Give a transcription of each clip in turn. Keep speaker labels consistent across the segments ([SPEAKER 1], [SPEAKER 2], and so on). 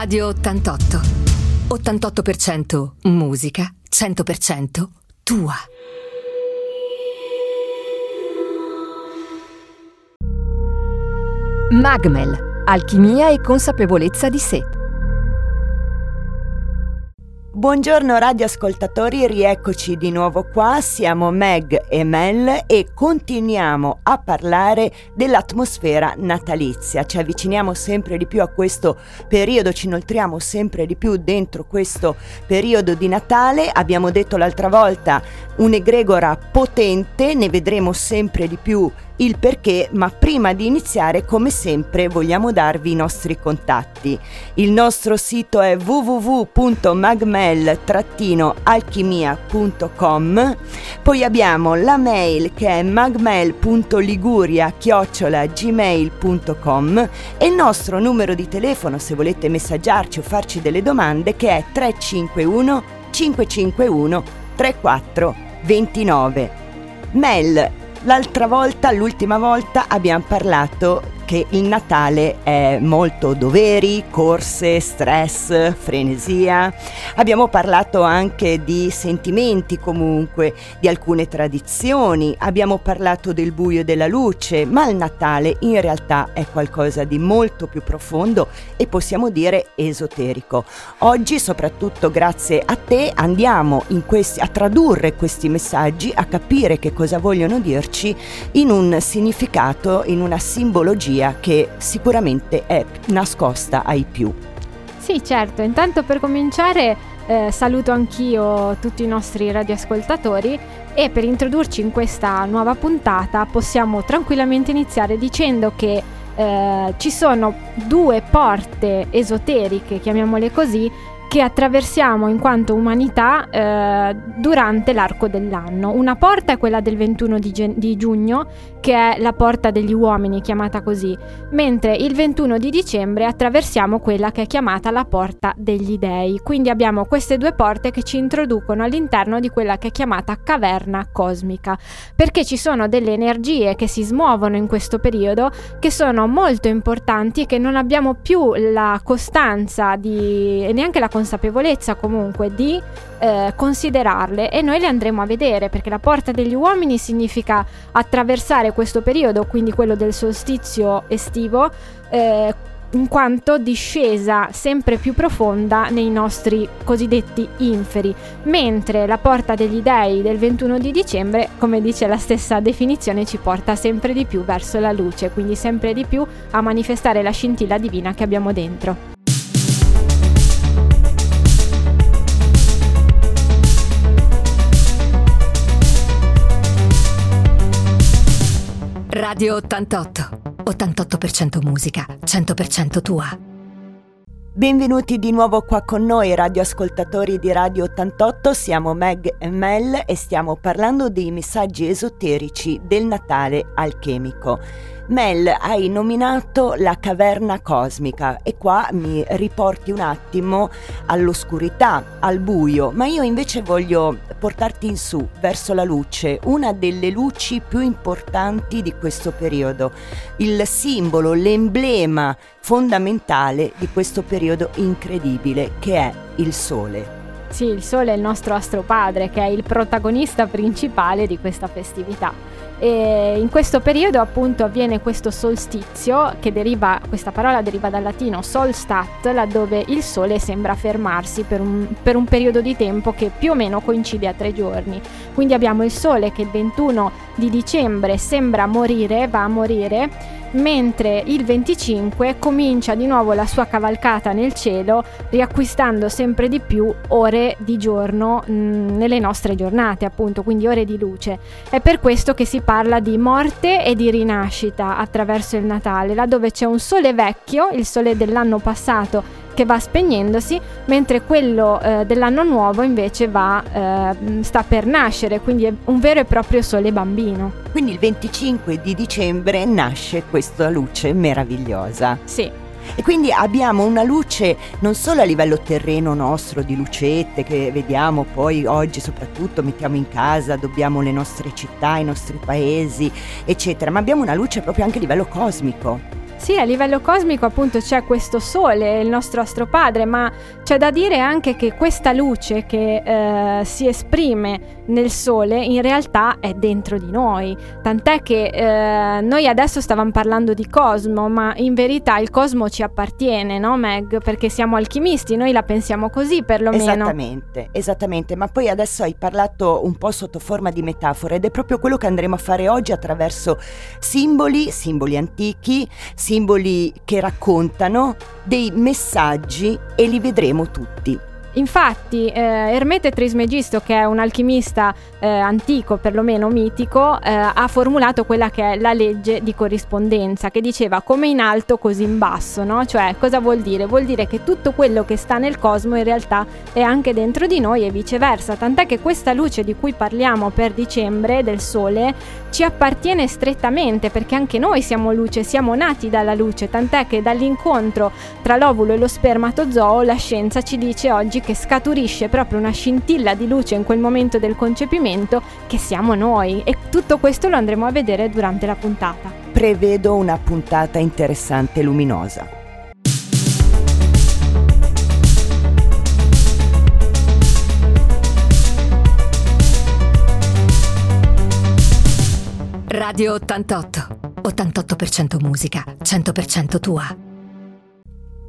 [SPEAKER 1] Radio 88. 88% musica, 100% tua. Magmel, alchimia e consapevolezza di sé.
[SPEAKER 2] Buongiorno radioascoltatori, rieccoci di nuovo qua, siamo Meg e Mel e continuiamo a parlare dell'atmosfera natalizia, ci avviciniamo sempre di più a questo periodo, ci inoltriamo sempre di più dentro questo periodo di Natale, abbiamo detto l'altra volta un'egregora potente, ne vedremo sempre di più il perché, ma prima di iniziare, come sempre, vogliamo darvi i nostri contatti. Il nostro sito è www.magmel-alchimia.com, poi abbiamo la mail che è magmel.liguria-gmail.com e il nostro numero di telefono se volete messaggiarci o farci delle domande che è 351 551 3429. Mel, L'altra volta, l'ultima volta, abbiamo parlato che il Natale è molto doveri, corse, stress, frenesia. Abbiamo parlato anche di sentimenti comunque, di alcune tradizioni, abbiamo parlato del buio e della luce, ma il Natale in realtà è qualcosa di molto più profondo e possiamo dire esoterico. Oggi, soprattutto grazie a te, andiamo questi, a tradurre questi messaggi, a capire che cosa vogliono dirci in un significato, in una simbologia energia che sicuramente è nascosta ai più.
[SPEAKER 3] Sì, certo, intanto per cominciare eh, saluto anch'io tutti i nostri radioascoltatori e per introdurci in questa nuova puntata possiamo tranquillamente iniziare dicendo che eh, ci sono due porte esoteriche, chiamiamole così, che attraversiamo in quanto umanità eh, durante l'arco dell'anno. Una porta è quella del 21 di, gen- di, giugno, che è la porta degli uomini, chiamata così, mentre il 21 di dicembre attraversiamo quella che è chiamata la porta degli dei. Quindi abbiamo queste due porte che ci introducono all'interno di quella che è chiamata caverna cosmica, perché ci sono delle energie che si smuovono in questo periodo che sono molto importanti e che non abbiamo più la costanza di, e neanche la costanza consapevolezza comunque di eh, considerarle e noi le andremo a vedere perché la porta degli uomini significa attraversare questo periodo, quindi quello del solstizio estivo, eh, in quanto discesa sempre più profonda nei nostri cosiddetti inferi, mentre la porta degli dei del 21 di dicembre, come dice la stessa definizione, ci porta sempre di più verso la luce, quindi sempre di più a manifestare la scintilla divina che abbiamo dentro.
[SPEAKER 1] Radio 88. 88% musica, 100% tua.
[SPEAKER 2] Benvenuti di nuovo qua con noi radioascoltatori di Radio 88, siamo Meg e Mel e stiamo parlando dei messaggi esoterici del Natale alchemico. Mel, hai nominato la caverna cosmica e qua mi riporti un attimo all'oscurità, al buio, ma io invece voglio portarti in su, verso la luce, una delle luci più importanti di questo periodo, il simbolo, l'emblema fondamentale di questo periodo incredibile che è il Sole.
[SPEAKER 3] Sì, il Sole è il nostro astropadre che è il protagonista principale di questa festività. E in questo periodo appunto avviene questo solstizio che deriva, questa parola deriva dal latino solstat, laddove il sole sembra fermarsi per un, per un periodo di tempo che più o meno coincide a tre giorni. Quindi abbiamo il sole che il 21 di dicembre sembra morire, va a morire mentre il 25 comincia di nuovo la sua cavalcata nel cielo, riacquistando sempre di più ore di giorno mh, mm, nelle nostre giornate, appunto, quindi ore di luce. È per questo che si parla di morte e di rinascita attraverso il Natale, laddove c'è un sole vecchio, il sole dell'anno passato, che va spegnendosi, mentre quello eh, dell'anno nuovo invece va, eh, sta per nascere, quindi è un vero e proprio sole bambino.
[SPEAKER 2] Quindi il 25 di dicembre nasce questa luce meravigliosa.
[SPEAKER 3] Sì.
[SPEAKER 2] E quindi abbiamo una luce non solo a livello terreno nostro di lucette che vediamo poi oggi soprattutto mettiamo in casa, dobbiamo le nostre città, i nostri paesi, eccetera, ma abbiamo una luce proprio anche a livello cosmico.
[SPEAKER 3] Sì, a livello cosmico appunto c'è questo sole, il nostro astropadre, ma c'è da dire anche che questa luce che eh, si esprime nel sole in realtà è dentro di noi, tant'è che eh, noi adesso stavamo parlando di cosmo, ma in verità il cosmo ci appartiene, no Meg? Perché siamo alchimisti, noi la pensiamo così perlomeno.
[SPEAKER 2] Esattamente, esattamente, ma poi adesso hai parlato un po' sotto forma di metafora ed è proprio quello che andremo a fare oggi attraverso simboli, simboli antichi, simboli che raccontano dei messaggi e li vedremo tutti.
[SPEAKER 3] Infatti, eh, Ermete Trismegisto, che è un alchimista eh, antico, perlomeno mitico, eh, ha formulato quella che è la legge di corrispondenza, che diceva come in alto così in basso, no? Cioè, cosa vuol dire? Vuol dire che tutto quello che sta nel cosmo in realtà è anche dentro di noi e viceversa, tant'è che questa luce di cui parliamo per dicembre del sole ci appartiene strettamente perché anche noi siamo luce, siamo nati dalla luce, tant'è che dall'incontro tra l'ovulo e lo spermatozoo la scienza ci dice oggi che scaturisce proprio una scintilla di luce in quel momento del concepimento che siamo noi e tutto questo lo andremo a vedere durante la puntata.
[SPEAKER 2] Prevedo una puntata interessante e luminosa.
[SPEAKER 1] Radio 88. 88% musica, 100% tua.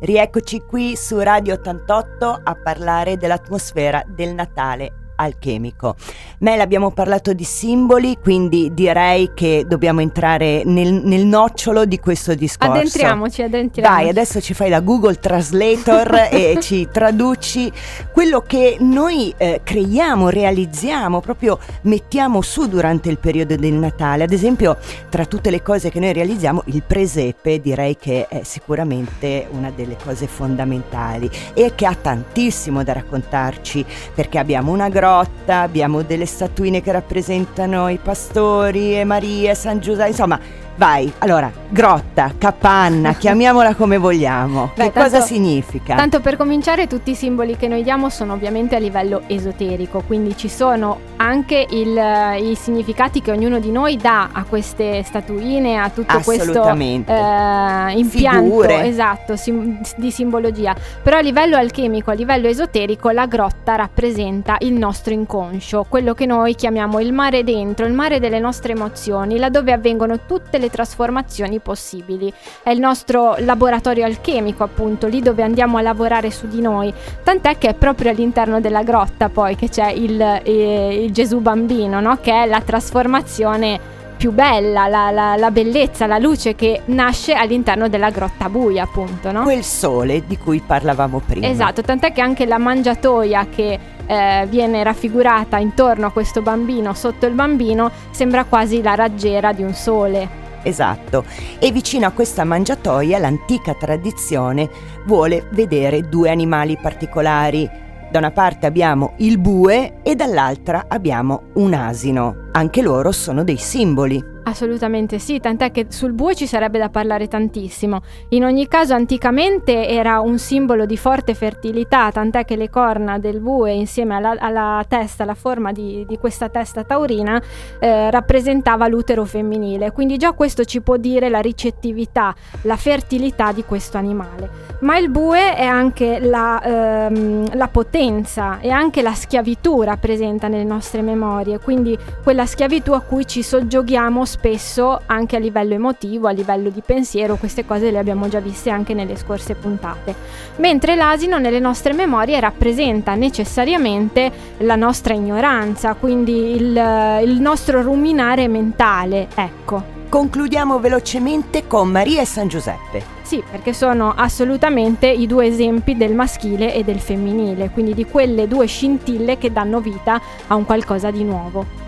[SPEAKER 2] Rieccoci qui su Radio 88 a parlare dell'atmosfera del Natale alchemico. Mel abbiamo parlato di simboli, quindi direi che dobbiamo entrare nel, nel nocciolo di questo discorso.
[SPEAKER 3] Addentriamoci, addentriamoci.
[SPEAKER 2] Dai, adesso ci fai la Google Translator e ci traduci quello che noi eh, creiamo, realizziamo, proprio mettiamo su durante il periodo del Natale. Ad esempio, tra tutte le cose che noi realizziamo, il presepe direi che è sicuramente una delle cose fondamentali e che ha tantissimo da raccontarci perché abbiamo una grotta grotta, abbiamo delle statuine che rappresentano i pastori e Maria e San Giuseppe, insomma Vai, allora, grotta, capanna, chiamiamola come vogliamo. Beh, che tanto, cosa significa?
[SPEAKER 3] Tanto per cominciare, tutti i simboli che noi diamo sono ovviamente a livello esoterico, quindi ci sono anche il, i significati che ognuno di noi dà a queste statuine, a tutto questo eh, impianto
[SPEAKER 2] Figure.
[SPEAKER 3] esatto, sim, di simbologia. Però a livello alchemico, a livello esoterico, la grotta rappresenta il nostro inconscio, quello che noi chiamiamo il mare dentro, il mare delle nostre emozioni, laddove avvengono tutte le le trasformazioni possibili. È il nostro laboratorio alchemico, appunto, lì dove andiamo a lavorare su di noi. Tant'è che è proprio all'interno della grotta poi che c'è il, eh, il Gesù bambino, no? che è la trasformazione più bella, la, la, la, bellezza, la luce che nasce all'interno della grotta buia, appunto, no?
[SPEAKER 2] Quel sole di cui parlavamo prima.
[SPEAKER 3] Esatto, tant'è che anche la mangiatoia che eh, viene raffigurata intorno a questo bambino, sotto il bambino, sembra quasi la raggiera di un sole.
[SPEAKER 2] Esatto, e vicino a questa mangiatoia l'antica tradizione vuole vedere due animali particolari. Da una parte abbiamo il bue e dall'altra abbiamo un asino. Anche loro sono dei simboli.
[SPEAKER 3] Assolutamente sì, tant'è che sul bue ci sarebbe da parlare tantissimo. In ogni caso anticamente era un simbolo di forte fertilità, tant'è che le corna del bue insieme alla, alla testa, la forma di, di questa testa taurina, eh, rappresentava l'utero femminile. Quindi già questo ci può dire la ricettività, la fertilità di questo animale. Ma il bue è anche la, ehm, la potenza e anche la schiavitù rappresenta nelle nostre memorie, quindi quella schiavitù a cui ci soggioghiamo spesso anche a livello emotivo, a livello di pensiero, queste cose le abbiamo già viste anche nelle scorse puntate. Mentre l'asino nelle nostre memorie rappresenta necessariamente la nostra ignoranza, quindi il, il nostro ruminare mentale, ecco.
[SPEAKER 2] Concludiamo velocemente con Maria e San Giuseppe.
[SPEAKER 3] Sì, perché sono assolutamente i due esempi del maschile e del femminile, quindi di quelle due scintille che danno vita a un qualcosa di nuovo.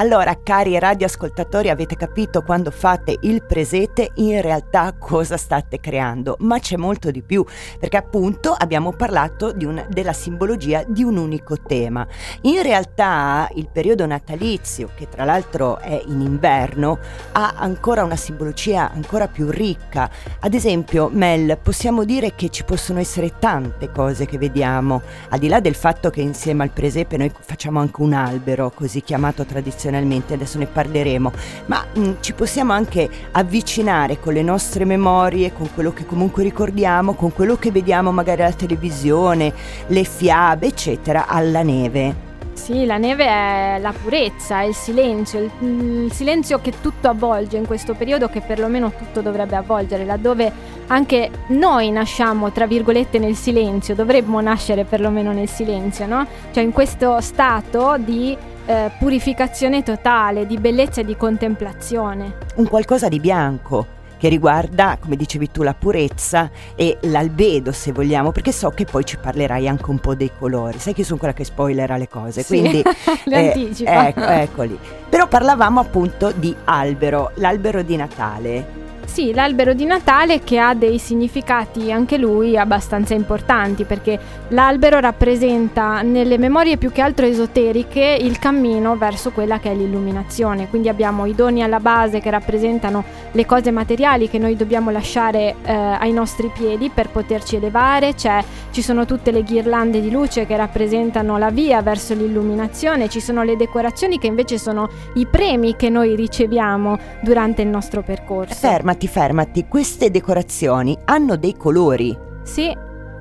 [SPEAKER 2] Allora, cari radioascoltatori, avete capito quando fate il presepe in realtà cosa state creando, ma c'è molto di più, perché appunto abbiamo parlato un, della simbologia di un unico tema. In realtà il periodo natalizio, che tra l'altro è in inverno, ha ancora una simbologia ancora più ricca. Ad esempio, Mel, possiamo dire che ci possono essere tante cose che vediamo, al di là del fatto che insieme al presepe noi facciamo anche un albero, così chiamato tradizionalmente tradizionalmente, adesso ne parleremo, ma mh, mm, ci possiamo anche avvicinare con le nostre memorie, con quello che comunque ricordiamo, con quello che vediamo magari alla televisione, le fiabe, eccetera, alla neve.
[SPEAKER 3] Sì, la neve è la purezza, è il silenzio, il, il, silenzio che tutto avvolge in questo periodo, che perlomeno tutto dovrebbe avvolgere, laddove anche noi nasciamo, tra virgolette, nel silenzio, dovremmo nascere perlomeno nel silenzio, no? Cioè in questo stato di eh, purificazione totale, di bellezza e di contemplazione.
[SPEAKER 2] Un qualcosa di bianco che riguarda, come dicevi tu, la purezza e l'albedo, se vogliamo, perché so che poi ci parlerai anche un po' dei colori. Sai che sono quella che spoilera le cose,
[SPEAKER 3] sì,
[SPEAKER 2] quindi
[SPEAKER 3] le eh, anticipa.
[SPEAKER 2] Ecco, eccoli. Però parlavamo appunto di albero, l'albero di Natale.
[SPEAKER 3] Sì, l'albero di Natale che ha dei significati anche lui abbastanza importanti perché l'albero rappresenta nelle memorie più che altro esoteriche il cammino verso quella che è l'illuminazione. Quindi abbiamo i doni alla base che rappresentano le cose materiali che noi dobbiamo lasciare eh, ai nostri piedi per poterci elevare, C'è, ci sono tutte le ghirlande di luce che rappresentano la via verso l'illuminazione, ci sono le decorazioni che invece sono i premi che noi riceviamo durante il nostro percorso.
[SPEAKER 2] Fermati fermati, fermati, queste decorazioni hanno dei colori.
[SPEAKER 3] Sì,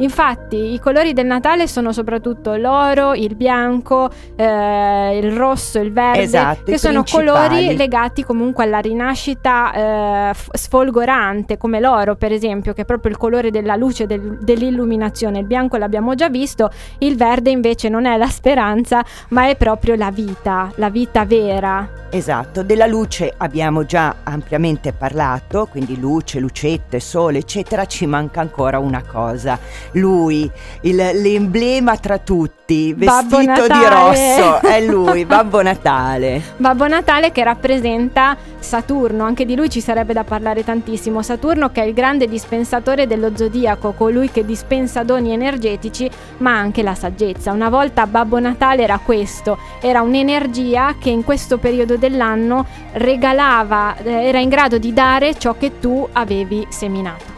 [SPEAKER 3] Infatti i colori del Natale sono soprattutto l'oro, il bianco, eh, il rosso, il verde,
[SPEAKER 2] esatto,
[SPEAKER 3] che sono colori legati comunque alla rinascita eh, sfolgorante, come l'oro per esempio, che è proprio il colore della luce, del, dell'illuminazione. Il bianco l'abbiamo già visto, il verde invece non è la speranza, ma è proprio la vita, la vita vera.
[SPEAKER 2] Esatto, della luce abbiamo già ampiamente parlato, quindi luce, lucette, sole, eccetera, ci manca ancora una cosa lui, il, l'emblema tra tutti, vestito di rosso, è lui, Babbo Natale.
[SPEAKER 3] Babbo Natale che rappresenta Saturno, anche di lui ci sarebbe da parlare tantissimo. Saturno che è il grande dispensatore dello zodiaco, colui che dispensa doni energetici, ma anche la saggezza. Una volta Babbo Natale era questo, era un'energia che in questo periodo dell'anno regalava, eh, era in grado di dare ciò che tu avevi seminato.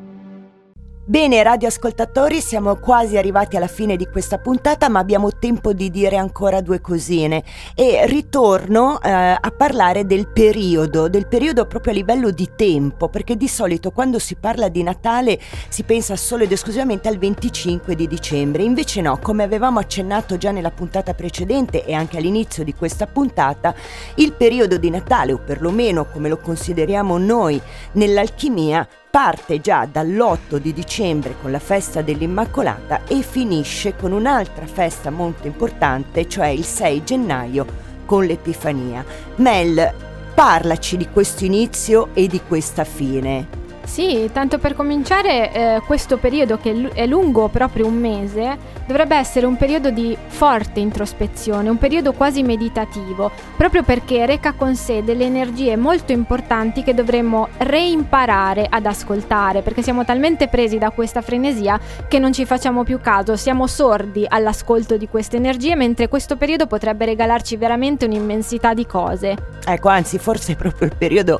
[SPEAKER 2] Bene, radioascoltatori, siamo quasi arrivati alla fine di questa puntata, ma abbiamo tempo di dire ancora due cosine. E ritorno eh, a parlare del periodo, del periodo proprio a livello di tempo, perché di solito quando si parla di Natale si pensa solo ed esclusivamente al 25 di dicembre. Invece no, come avevamo accennato già nella puntata precedente e anche all'inizio di questa puntata, il periodo di Natale, o perlomeno come lo consideriamo noi nell'alchimia, parte già dall'8 di dicembre con la festa dell'Immacolata e finisce con un'altra festa molto importante, cioè il 6 gennaio con l'Epifania. Mel, parlaci di questo inizio e di questa fine.
[SPEAKER 3] Sì, tanto per cominciare, eh, questo periodo che è lungo proprio un mese, dovrebbe essere un periodo di forte introspezione, un periodo quasi meditativo, proprio perché reca con sé delle energie molto importanti che dovremmo reimparare ad ascoltare, perché siamo talmente presi da questa frenesia che non ci facciamo più caso, siamo sordi all'ascolto di queste energie, mentre questo periodo potrebbe regalarci veramente un'immensità di cose.
[SPEAKER 2] Ecco, anzi, forse è proprio il periodo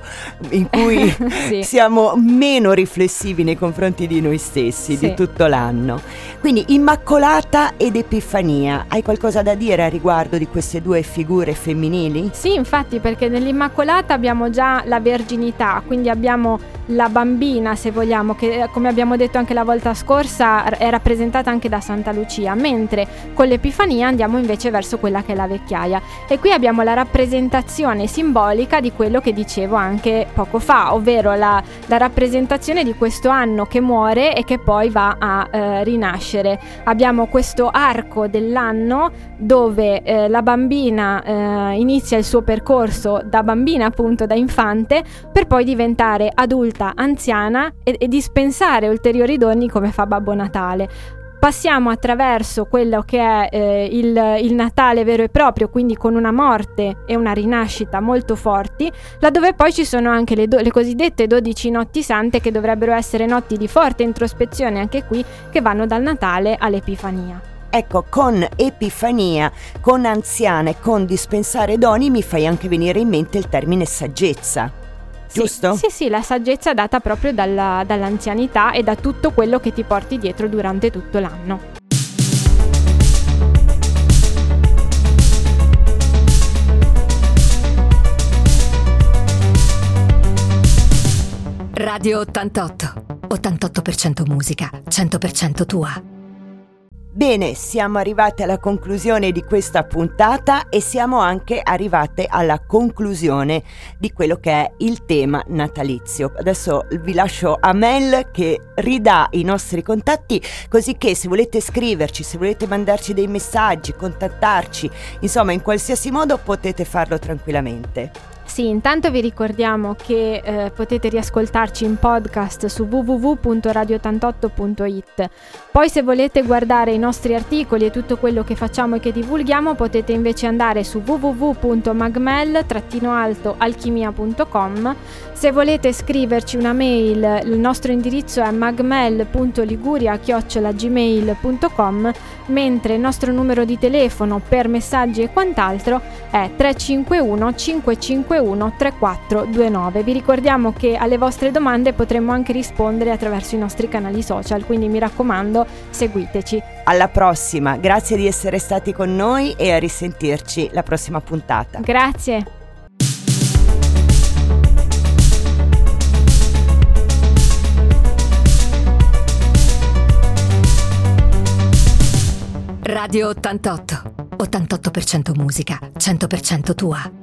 [SPEAKER 2] in cui sì. siamo meno riflessivi nei confronti di noi stessi, sì. di tutto l'anno. Quindi Immacolata ed Epifania, hai qualcosa da dire a riguardo di queste due figure femminili?
[SPEAKER 3] Sì, infatti, perché nell'Immacolata abbiamo già la verginità, quindi abbiamo la bambina, se vogliamo, che come abbiamo detto anche la volta scorsa è rappresentata anche da Santa Lucia, mentre con l'Epifania andiamo invece verso quella che è la vecchiaia. E qui abbiamo la rappresentazione simbolica di quello che dicevo anche poco fa, ovvero la, la rappresentazione di questo anno che muore e che poi va a eh, rinascere. Abbiamo questo arco dell'anno dove eh, la bambina eh, inizia il suo percorso da bambina, appunto da infante, per poi diventare adulta, anziana e, e dispensare ulteriori doni come fa Babbo Natale passiamo attraverso quello che è eh, il, il, Natale vero e proprio, quindi con una morte e una rinascita molto forti, laddove poi ci sono anche le, do- le cosiddette 12 notti sante che dovrebbero essere notti di forte introspezione anche qui, che vanno dal Natale all'Epifania.
[SPEAKER 2] Ecco, con Epifania, con anziane, con dispensare doni mi fai anche venire in mente il termine saggezza giusto?
[SPEAKER 3] Sì, sì, la saggezza è data proprio dalla, dall'anzianità e da tutto quello che ti porti dietro durante tutto l'anno.
[SPEAKER 1] Radio 88. 88% musica, 100% tua.
[SPEAKER 2] Bene, siamo arrivati alla conclusione di questa puntata e siamo anche arrivate alla conclusione di quello che è il tema natalizio. Adesso vi lascio a Mel che ridà i nostri contatti così che se volete scriverci, se volete mandarci dei messaggi, contattarci, insomma in qualsiasi modo potete farlo tranquillamente.
[SPEAKER 3] Sì, intanto vi ricordiamo che eh, potete riascoltarci in podcast su www.radio88.it. Poi se volete guardare i nostri articoli e tutto quello che facciamo e che divulghiamo potete invece andare su www.magmel-alchimia.com. Se volete scriverci una mail, il nostro indirizzo è magmel.liguria.gmail.com mentre il nostro numero di telefono per messaggi e quant'altro è 351 551 391 3429. Vi ricordiamo che alle vostre domande potremo anche rispondere attraverso i nostri canali social, quindi mi raccomando, seguiteci.
[SPEAKER 2] Alla prossima, grazie di essere stati con noi e a risentirci la prossima puntata.
[SPEAKER 3] Grazie.
[SPEAKER 1] Radio 88. 88% musica, 100% tua.